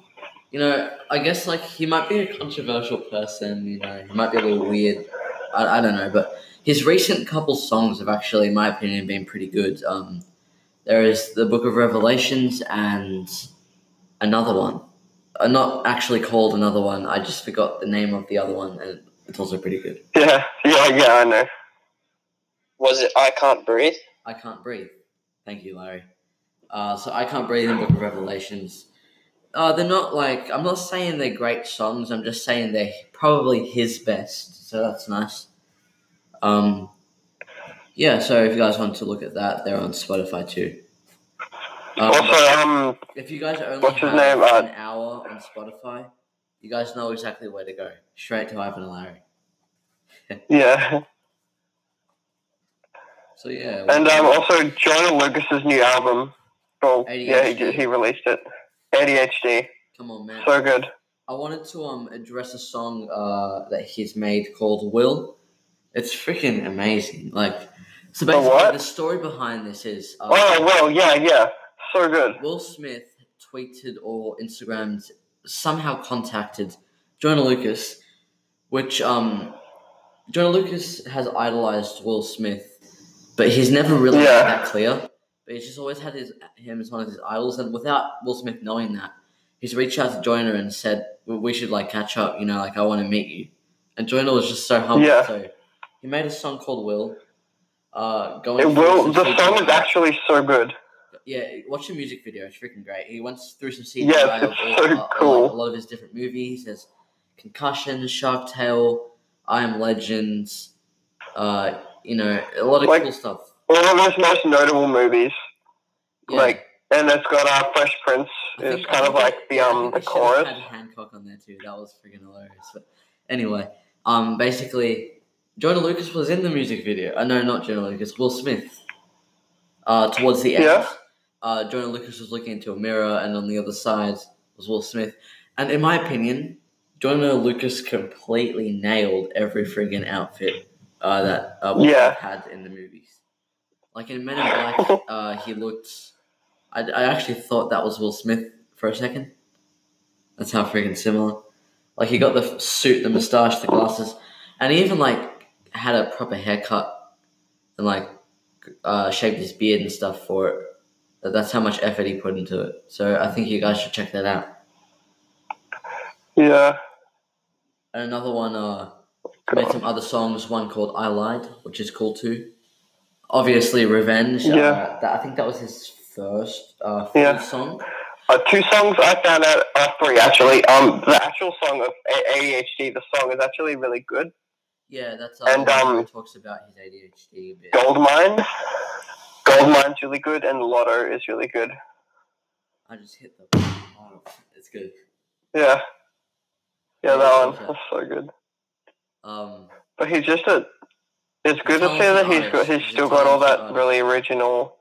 you know, I guess like he might be a controversial person. You know, he might be a little weird. I, I don't know, but his recent couple songs have actually, in my opinion, been pretty good. Um, there is the Book of Revelations and another one. Uh, not actually called another one. I just forgot the name of the other one, and it's also pretty good. Yeah, yeah, yeah, I know. Was it I Can't Breathe? I Can't Breathe. Thank you, Larry. Uh, so I Can't Breathe in Book of Revelations. Uh, they're not like I'm not saying they're great songs. I'm just saying they're probably his best. So that's nice. Um, yeah. So if you guys want to look at that, they're on Spotify too. Um, Also, um, if you guys only what's his have name? Uh, an hour on Spotify, you guys know exactly where to go. Straight to Ivan and Larry. yeah, So yeah. and um, also Joyner Lucas's new album. Oh, yeah, he, he released it. ADHD, come on, man. so good. I wanted to um address a song uh that he's made called Will. It's freaking amazing. Like so The basically what? the story behind this is uh, Oh well, yeah, yeah, so good. Will Smith tweeted or Instagrammed somehow contacted Joyner Lucas, which um Joyner Lucas has idolized Will Smith, but he's never really Yeah. that clear. But he's just always had his him as one of his idols, and without Will Smith knowing that, he's reached out to Joyner and said, "We- "We should like catch up. You know, like I want to meet you." And Joyner was just so humble. Yeah. So he made a song called Will. Uh, going It will. The song is actually so good. Yeah, watch the music video. It's freaking great. He went through some CGI Yes, of it's so uh, like, cool. a lot of his different movies. There's Concussion, Shark Tale, I Am Legends. Uh, you know, a lot of Like- cool stuff. All of his most notable movies, Yeah. like, and it's got uh, Fresh Prince. I It's kind of like the um the they should have chorus. Had Hancock on there too. That was freaking hilarious. But anyway, um, basically, Joyner Lucas was in the music video. Uh, no, not Joyner Lucas. Will Smith. Uh, towards the end, Yeah. Uh, Joyner Lucas was looking into a mirror, and on the other side was Will Smith. And in my opinion, Joyner Lucas completely nailed every friggin' outfit uh, that uh, Will Yeah. Had in the movies. Like in Men in Black, uh, he looked. I, I actually thought that was Will Smith for a second. That's how friggin' similar. Like he got the suit, the mustache, the glasses, and he even like had a proper haircut and like uh, shaved his beard and stuff for it. That's how much effort he put into it. So I think you guys should check that out. Yeah. And another one, uh, made some other songs. One called "I Lied," which is cool too. Obviously, "Revenge." Yeah. Uh, that, I think that was his first uh, Yeah. song. Uh, two songs I found out, uh, three actually. Um, the actual song of ADHD, the song is actually really good. Yeah, that's uh, And, um, talks about his ADHD a bit. Goldmine, Goldmine's really good, and Lotto is really good. I just hit the. Oh, it's good. Yeah, Yeah, yeah, that one That's so good. Um, But he's just a. It's good to see that he's got, he's still got all that really original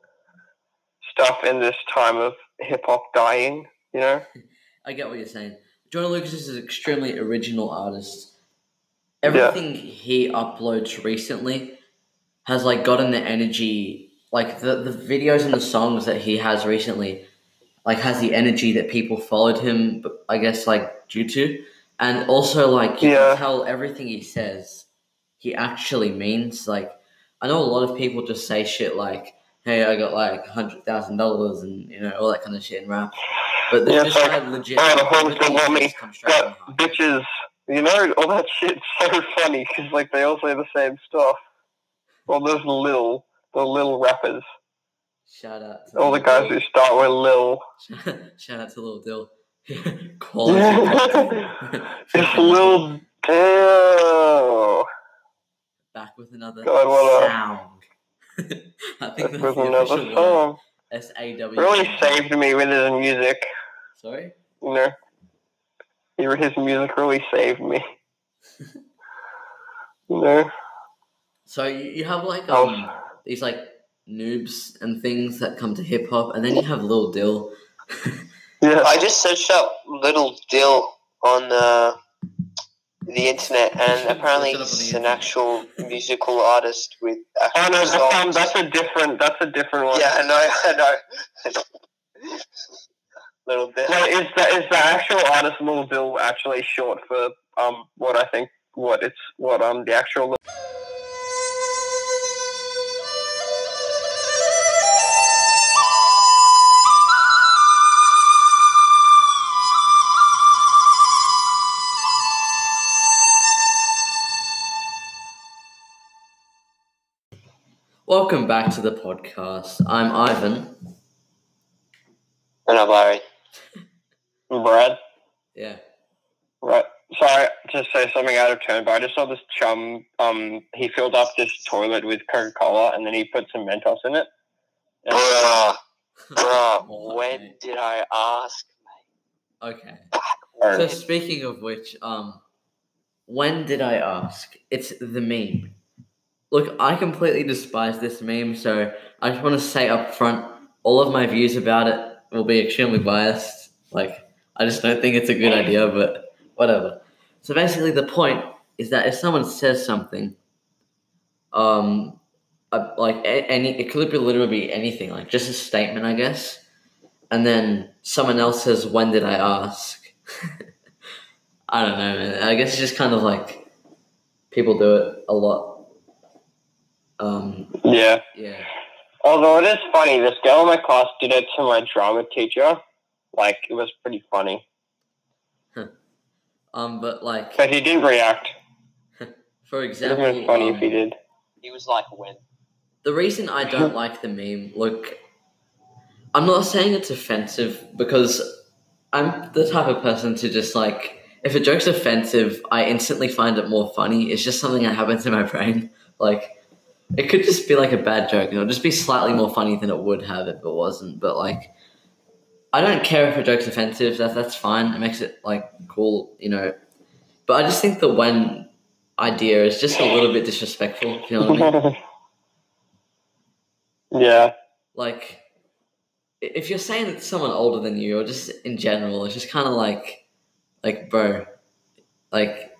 stuff in this time of hip hop dying. You know. I get what you're saying. Joyner Lucas is an extremely original artist. Everything he uploads recently has like gotten the energy, like the the videos and the songs that he has recently, like has the energy that people followed him. but I guess like due to, and also like you Yeah. can tell everything he says, he actually means. Like I know a lot of people just say shit like, "Hey, I got like hundred thousand dollars," and you know all that kind of shit in rap. But Yeah, this it's guy like, legit. "Oh, the hoes everything don't want he me, says comes straight from But the heart. bitches, you know, all that shit's so funny because like they all say the same stuff. All those little, the little rappers, Shout out to all the Lil guys who start with Lil. Shout out to Lil Dill. Quality. it's Lil Dill. Back with another God, what a- sound. I think that's With the another song. S A W. Really saved me with his music. Sorry. You know, his music really saved me. You know. So you, have like um these like noobs and things that come to hip hop, and then you have Lil Dill. Yeah. I just searched up Little Dill on uh, the internet, and apparently Look it up on the he's an internet. actual musical artist with Oh no, that's, um, songs. that's a different. That's a different one. yeah, I know, I know. Little Dill. Wait, is the is the actual artist Little Dill actually short for um what I think what it's what um the actual Welcome back to the podcast. I'm Ivan. And I'm Larry. Brad? Yeah. Right. Sorry to say something out of turn, but I just saw this chum. Um, he filled up this toilet with Coca Cola, and then he put some Mentos in it. And, Bruh. Bruh, What, when mate? did I ask? Mate? Okay. Or- So speaking of which, um, when did I ask? It's the meme. Look, I completely despise this meme, so I just want to say up front, all of my views about it will be extremely biased. Like, I just don't think it's a good idea, but whatever. So basically, the point is that if someone says something, um, like any, it could literally be anything, like just a statement, I guess, and then someone else says, "When did I ask?" I don't know, man. I guess it's just kind of like people do it a lot. Um, yeah. yeah. Although it is funny, this girl in my class did it to my drama teacher. Like, it was pretty funny. Um, but like, But he didn't react. for example, It would have been funny um, if he did. He was like, when? the reason I don't like the meme, look, I'm not saying it's offensive because I'm the type of person to just like, if a joke's offensive, I instantly find it more funny. It's just something that happens in my brain. Like, it could just be like a bad joke, and it'll just be slightly more funny than it would have if it wasn't. But like, I don't care if a joke's offensive. That that's fine. It makes it like cool, you know. But I just think the when idea is just a little bit disrespectful. You know what I mean? yeah. like if you're saying it's someone older than you or just in general it's just kind of like like bro like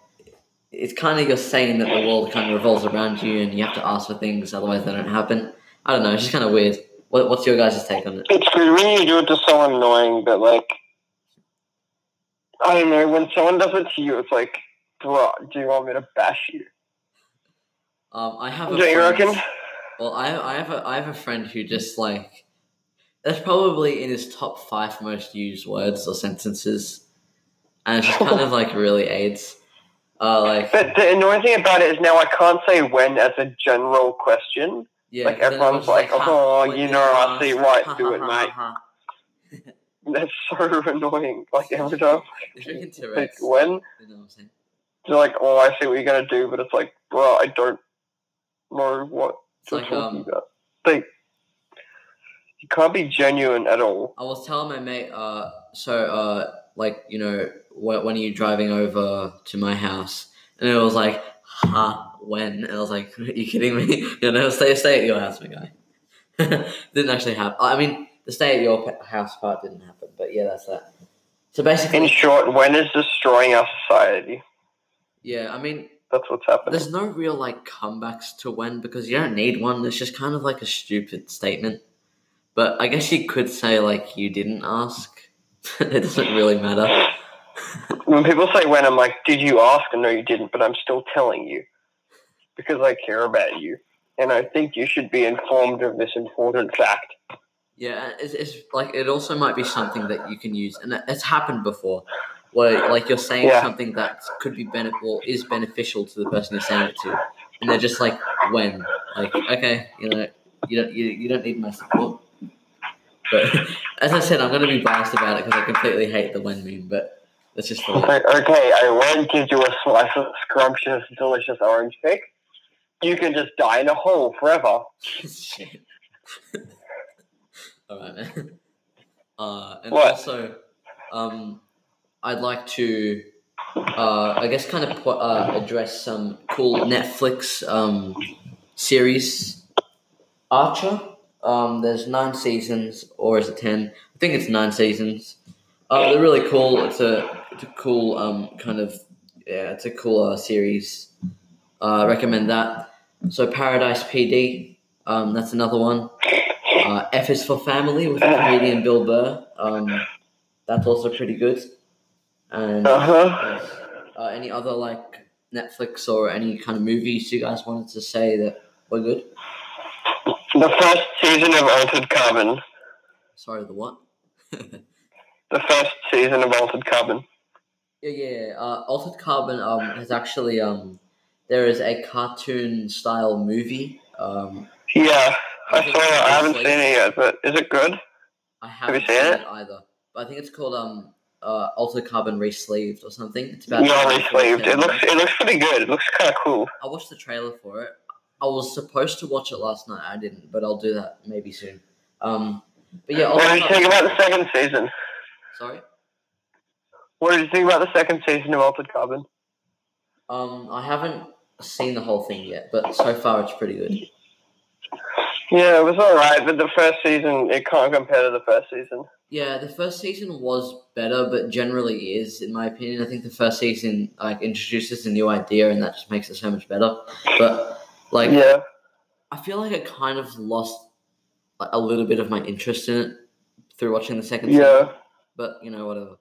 it's kind of you're saying that the world kind of revolves around you and you have to ask for things otherwise they don't happen. I don't know it's just kind of weird. What, what's your guys' take on it? It's good when you do it to someone annoying, but like, I don't know, when someone does it to you, it's like, bro, do you want me to bash you? um, i have a Don't you reckon? well I, I have a i have a friend who just like that's probably in his top five most used words or sentences. And it's just kind of like really aids uh like But the annoying thing about it is now I can't say when as a general question. Yeah, Like, everyone's everyone's like, "Oh, you know, I see right Ha, through it, ha, mate." ha, That's so annoying. Like every time, like when You know what I'm they're like, "Oh, I see what you're gonna do," but it's like, bro, I don't know what It's you're like, talking um, about. Like, you can't be genuine at all. I was telling my mate, uh, so, uh, like, you know, when are you driving over to my house? And it was like, ha, when? And I was like, are you kidding me? You know, stay, stay at your house, my guy. didn't actually happen. I mean, the stay at your house part didn't happen, but yeah, that's that. So basically, In short, when is destroying our society? yeah, I mean, That's what's happening. there's no real, like, comebacks to when because you don't need one. It's just kind of like a stupid statement. But I guess you could say, like, you didn't ask. it doesn't really matter. When people say when, I'm like, did you ask? And no, you didn't, but I'm still telling you because I care about you. And I think you should be informed of this important fact. Yeah, it's, it's like it also might be something that you can use, and it's happened before, where like you're saying Yeah. something that could be benef- or is beneficial to the person you're saying it to, and they're just like, when, like, okay, you know, you don't you, you don't need my support. But as I said, I'm going to be biased about it because I completely hate the when meme, but that's just. Like, okay, I won't give you a slice of scrumptious, delicious orange cake. You can just die in a hole forever. Shit. All right, man. Uh, and What? also, um, I'd like to, uh, I guess, kind of uh, address some cool Netflix um, series. Archer. Um, there's nine seasons, or is it ten? I think it's nine seasons. Uh, they're really cool. It's a it's a cool um kind of yeah, it's a cool uh, series. Uh, I recommend that. So Paradise PD. Um, that's another one. Uh, F is for Family with comedian Bill Burr. Um, that's also pretty good. And Uh huh. uh, any other like Netflix or any kind of movies you guys wanted to say that were good? The first season of Altered Carbon. Sorry, the what? The first season of Altered Carbon. Yeah, yeah. Uh, Altered Carbon um, has actually um, there is a cartoon style movie. Um, Yeah, I think saw it. I haven't seen it yet, but is it good? I you haven't seen seen it? it either, but I think it's called um, uh, Altered Carbon Resleeved or something. It's about Yeah, Resleeved. It looks it looks pretty good. It looks kind of cool. I watched the trailer for it. I was supposed to watch it last night. I didn't, but I'll do that maybe soon. Um, But yeah, What do you think about the second season? sorry. What did you think about the second season of Altered Carbon? Um, I haven't seen the whole thing yet, but so far it's pretty good. Yeah, it was alright, but the first season, it can't compare to the first season. Yeah, the first season was better, but generally is, in my opinion. I think the first season like introduces a new idea, and that just makes it so much better. But like, Yeah. I feel like I kind of lost like, a little bit of my interest in it through watching the second season. Yeah. But you know, whatever.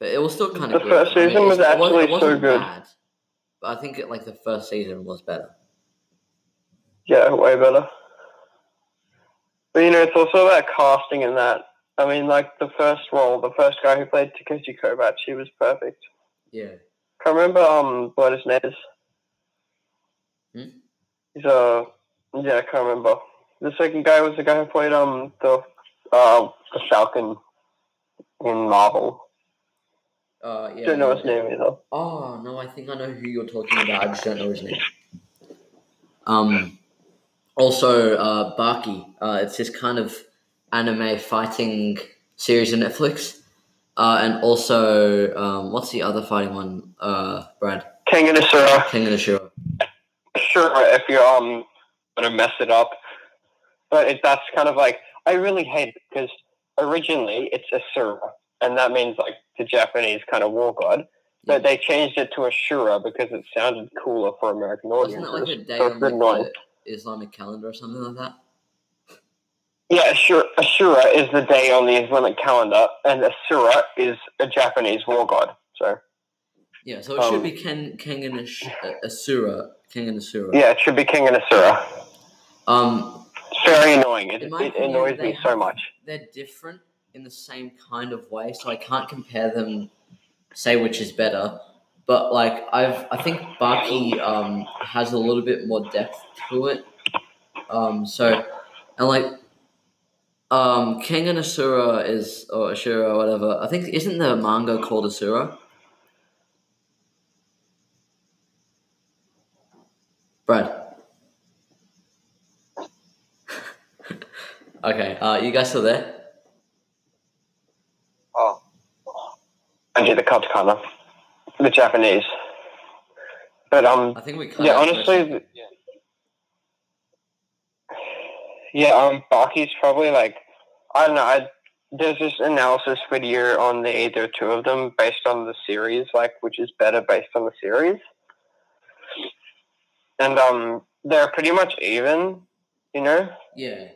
But it was still kind The of good. first I mean, season was it wasn't- actually it wasn't so good. Bad, but I think it, like the first season was better. Yeah, way better. But you know, it's also about casting and that. I mean, like the first role, the first guy who played Takeshi Kovacs, he was perfect. Yeah. Can't remember um what his name is. Hmm? He's uh yeah, I can't remember. The second guy was the guy who played um the uh the Falcon in Marvel. Uh, yeah. Don't know his name either. Oh no, I think I know who you're talking about. I just don't know his name. Um, also, uh, Baki. Uh, it's this kind of anime fighting series on Netflix. Uh, and also, um, what's the other fighting one? Uh, Brad Kengan Asura. Kengan Ashura. Sure, if you're um gonna mess it up, but it, that's kind of like I really hate it because originally it's Asura, and that means like the Japanese kind of war god. But they changed it to Ashura because it sounded cooler for American Wasn't audiences. it like a day so on like, the Islamic calendar or something like that? Yeah, Ashura, Ashura is the day on the Islamic calendar, and Asura is a Japanese war god. So Yeah, so it should Um, be Ken, King and Ash- uh, Asura. Kengan Asura. yeah, it should be Kengan Asura. Um, It's very annoying. It, it annoys me so much. they're different in the same kind of way, so I can't compare them. Say which is better, but like I've, I think Baki um, has a little bit more depth to it. Um, so and like um, Kengan Asura is or Asura or whatever. I think isn't the manga called Asura? Brad. okay, uh, you guys still there? Oh, Anji the katakana, the Japanese. But um, I think we yeah, honestly, th- yeah, um, Baki's probably like I don't know. I there's this analysis video on the either two of them based on the series, like which is better based on the series, and um, they're pretty much even, you know. Yeah.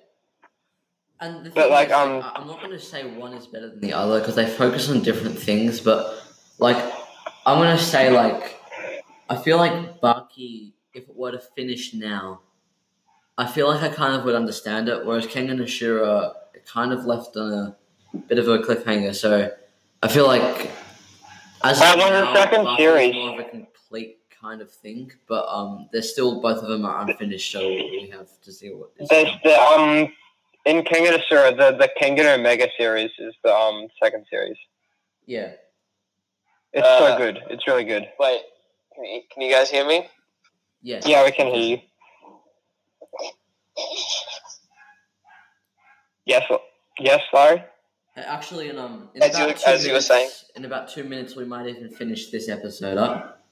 And the But, like, is, um, I'm not going to say one is better than the other because they focus on different things. But like, I'm going to say like, I feel like Baki, if it were to finish now, I feel like I kind of would understand it. Whereas Kengan Ashura, it kind of left on a bit of a cliffhanger. So I feel like as That was the second Baki series. more of a complete kind of thing. But um, they're still both of them are unfinished, so we have to see what. Is There's the um in King of Asura, the the Kengan Omega series is the um second series. yeah. It's Uh, so good. It's really good. wait. Can you, can you guys hear me? Yeah. Yeah, we can hear you. Yes, yes, Larry. Uh, Actually, in um, in As about you- two as you were minutes, saying. in about two minutes, we might even finish this episode up.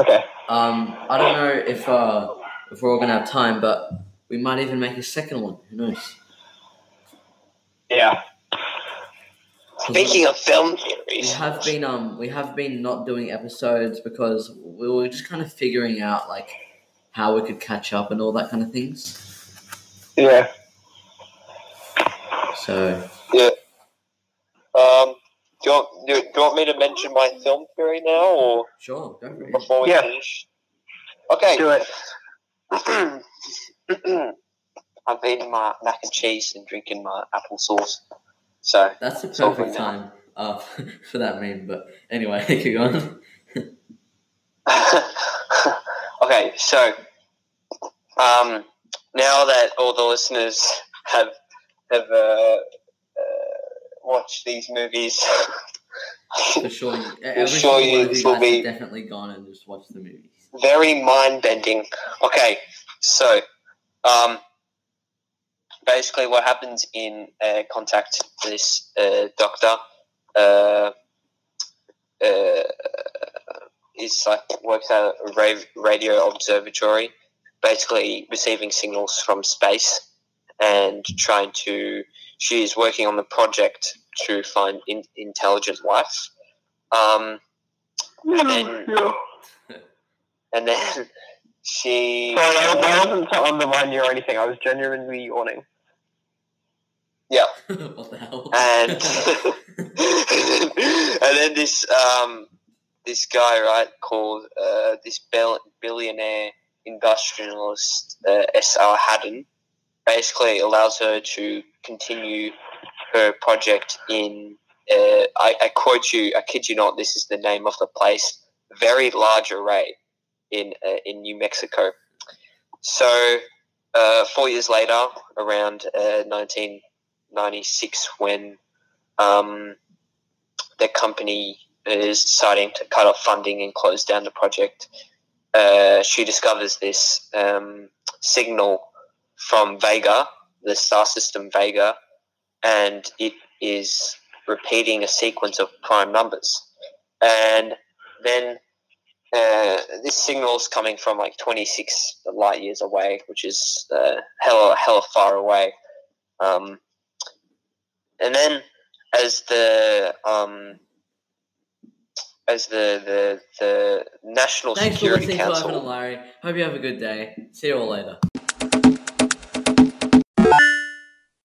Okay. Um, I don't know if uh, if we're all gonna have time, but we might even make a second one. Who knows? Yeah. Speaking of film we theories, have been um, we have been not doing episodes because we were just kind of figuring out like how we could catch up and all that kind of things. Yeah. So Yeah. um, do you, want, do, do you want me to mention my film theory now, or sure, go for before we Yeah. finish? Okay. Do it. I've eaten my mac and cheese and drinking my apple sauce. So, That's the perfect time uh, for that meme. But anyway, keep going. okay, so um, now that all the listeners have have uh, uh, watched these movies, For sure, you- every sure you- one of you this will be- definitely gone and just watched the movies. very mind bending. Okay, so um, basically what happens in uh, contact this uh, doctor uh, uh, is like works at a radio observatory, basically receiving signals from space and trying to. She is working on the project to find in, intelligent life. Um, and then, and then she. Sorry, that, that wasn't to undermine you or anything. I was genuinely yawning. Yeah. what the hell? and and then this um this guy right called uh, this bill- billionaire industrialist uh, S.R. Hadden basically allows her to continue her project in uh, I, I quote you I kid you not this is the name of the place very large array in uh, in New Mexico so uh, four years later around uh, 19 96 when um, the company is deciding to cut off funding and close down the project. Uh, she discovers this um, signal from Vega, the star system Vega, and it is repeating a sequence of prime numbers. And then uh, this signal is coming from like 26 light years away, which is uh, hella, hella far away. Um, and then as the um, as the the the National Thanks for Security listening to Ivan. Larry. Hope you have a good day. See you all later.